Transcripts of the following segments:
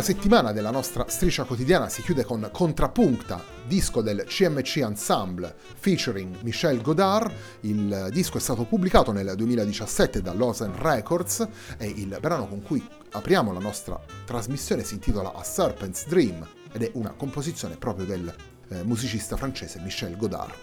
La settimana della nostra striscia quotidiana si chiude con Contrapunta, disco del CMC Ensemble featuring Michel Godard. Il disco è stato pubblicato nel 2017 da Lausanne Records e il brano con cui apriamo la nostra trasmissione si intitola A Serpent's Dream ed è una composizione proprio del eh, musicista francese Michel Godard.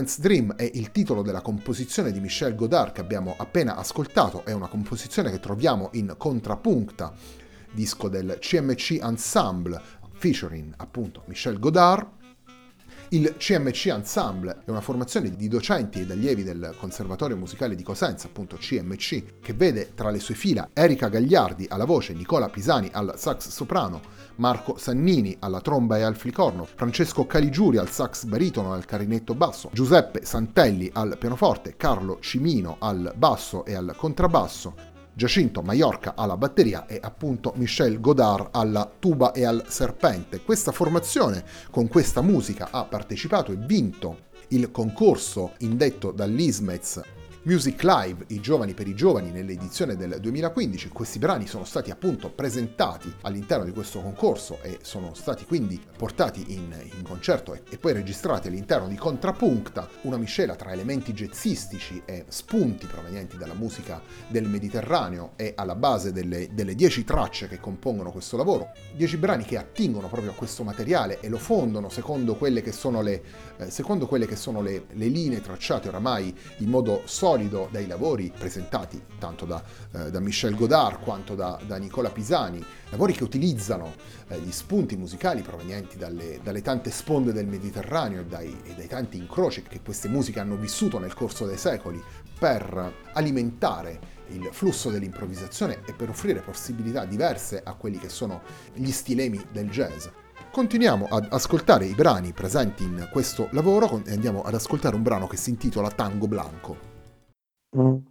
Serpent's Dream è il titolo della composizione di Michel Godard che abbiamo appena ascoltato, è una composizione che troviamo in Contrapunta, disco del CMC Ensemble featuring appunto Michel Godard. Il CMC Ensemble è una formazione di docenti ed allievi del Conservatorio Musicale di Cosenza, appunto CMC, che vede tra le sue fila Erika Gagliardi alla voce, Nicola Pisani al sax soprano, Marco Sannini alla tromba e al flicorno, Francesco Caligiuri al sax baritono e al carinetto basso, Giuseppe Santelli al pianoforte, Carlo Cimino al basso e al contrabbasso, Giacinto Maiorca alla batteria e appunto Michel Godard alla tuba e al serpente. Questa formazione con questa musica ha partecipato e vinto il concorso indetto dall'Ismez Music Live, i giovani per i giovani, nell'edizione del 2015. Questi brani sono stati appunto presentati all'interno di questo concorso e sono stati quindi portati in, in concerto e, e, poi registrati all'interno di Contrapuncta, una miscela tra elementi jazzistici e spunti provenienti dalla musica del Mediterraneo e alla base delle, delle dieci tracce che compongono questo lavoro. Dieci brani che attingono proprio a questo materiale e lo fondono secondo quelle che sono le, eh, quelle che sono le, le linee tracciate oramai in modo solido solido dai lavori presentati tanto da, eh, da Michel Godard quanto da, da, Nicola Pisani, lavori che utilizzano eh, gli spunti musicali provenienti dalle, dalle, tante sponde del Mediterraneo e dai, e dai tanti incroci che queste musiche hanno vissuto nel corso dei secoli per alimentare il flusso dell'improvvisazione e per offrire possibilità diverse a quelli che sono gli stilemi del jazz. Continuiamo ad ascoltare i brani presenti in questo lavoro e andiamo ad ascoltare un brano che si intitola Tango Blanco. 음.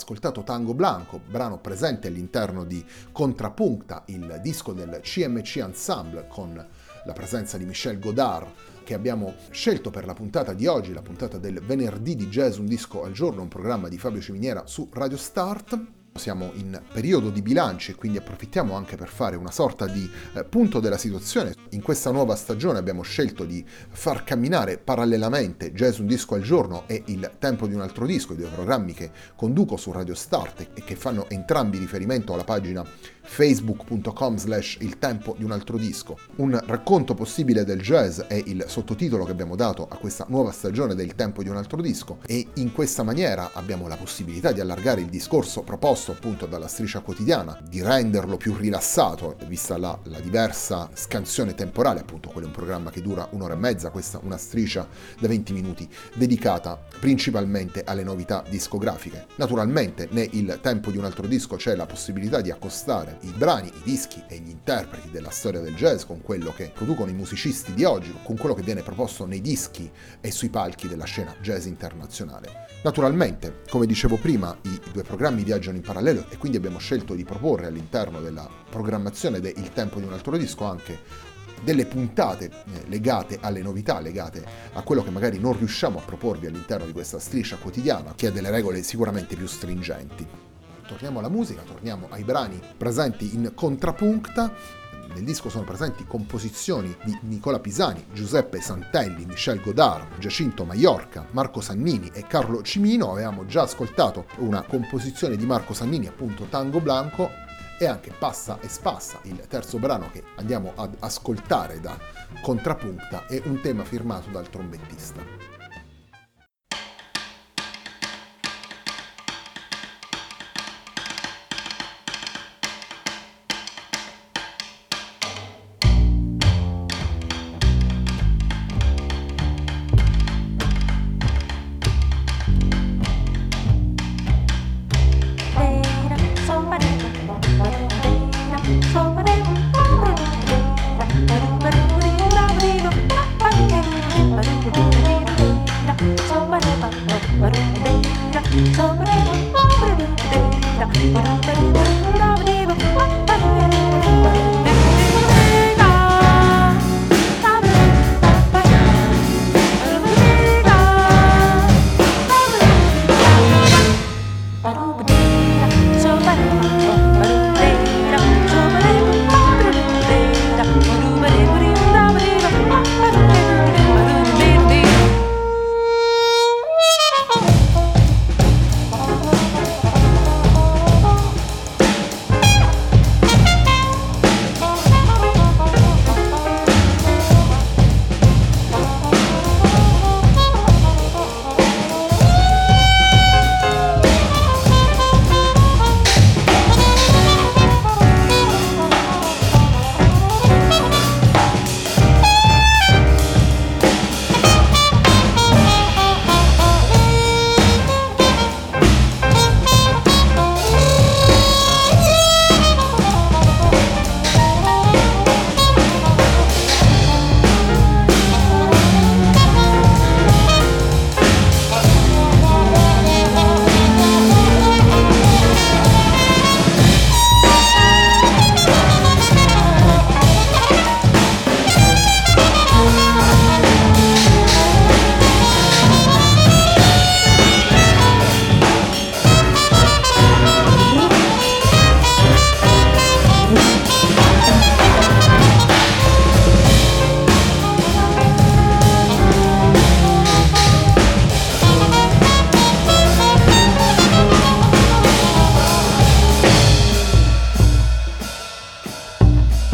Ascoltato Tango Blanco, brano presente all'interno di Contrapunta, il disco del CMC Ensemble con la presenza di Michel Godard che abbiamo scelto per la puntata di oggi, la puntata del venerdì di Jazz Un Disco al Giorno, un programma di Fabio Ciminiera su Radio Start. Siamo in periodo di bilanci e quindi approfittiamo anche per fare una sorta di eh, punto della situazione. In questa nuova stagione abbiamo scelto di far camminare parallelamente Jazz un disco al giorno e Il tempo di un altro disco, i due programmi che conduco su Radio Start e che fanno entrambi riferimento alla pagina facebook.com slash il tempo di un altro disco. Un racconto possibile del jazz è il sottotitolo che abbiamo dato a questa nuova stagione del tempo di un altro disco e in questa maniera abbiamo la possibilità di allargare il discorso proposto appunto dalla striscia quotidiana, di renderlo più rilassato, vista la, la diversa scansione temporale, appunto quello è un programma che dura un'ora e mezza, questa una striscia da 20 minuti dedicata principalmente alle novità discografiche. Naturalmente né il tempo di un altro disco c'è la possibilità di accostare i brani, i dischi e gli interpreti della storia del jazz con quello che producono i musicisti di oggi, con quello che viene proposto nei dischi e sui palchi della scena jazz internazionale. Naturalmente, come dicevo prima, i due programmi viaggiano in parallelo e quindi abbiamo scelto di proporre all'interno della programmazione del tempo di un altro disco anche delle puntate eh, legate alle novità, legate a quello che magari non riusciamo a proporvi all'interno di questa striscia quotidiana, che ha delle regole sicuramente più stringenti torniamo alla musica, torniamo ai brani presenti in contrapunta. Nel disco sono presenti composizioni di Nicola Pisani, Giuseppe Santelli, Michel Godard, Giacinto Maiorca, Marco Sannini e Carlo Cimino. Avevamo già ascoltato una composizione di Marco Sannini, appunto Tango Blanco, e anche Passa e Spassa, il terzo brano che andiamo ad ascoltare da Contrapunta, è un tema firmato dal trombettista.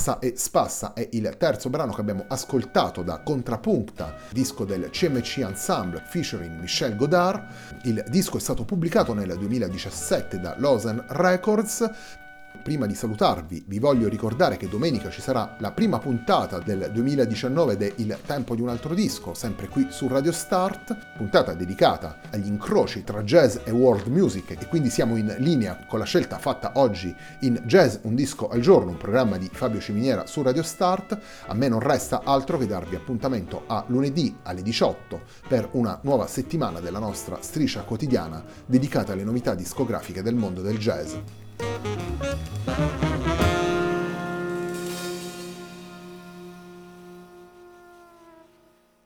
Passa e Spassa è il terzo brano che abbiamo ascoltato da Contrapuncta, disco del CMC Ensemble featuring Michel Godard. Il disco è stato pubblicato nel 2017 da Lausanne Records Prima di salutarvi vi voglio ricordare che domenica ci sarà la prima puntata del 2019 ed è Il tempo di un altro disco, sempre qui su Radio Start, puntata dedicata agli incroci tra jazz e world music e quindi siamo in linea con la scelta fatta oggi in Jazz un disco al giorno, un programma di Fabio Ciminiera su Radio Start. A me non resta altro che darvi appuntamento a lunedì alle 18 per una nuova settimana della nostra striscia quotidiana dedicata alle novità discografiche del mondo del jazz. Thank you.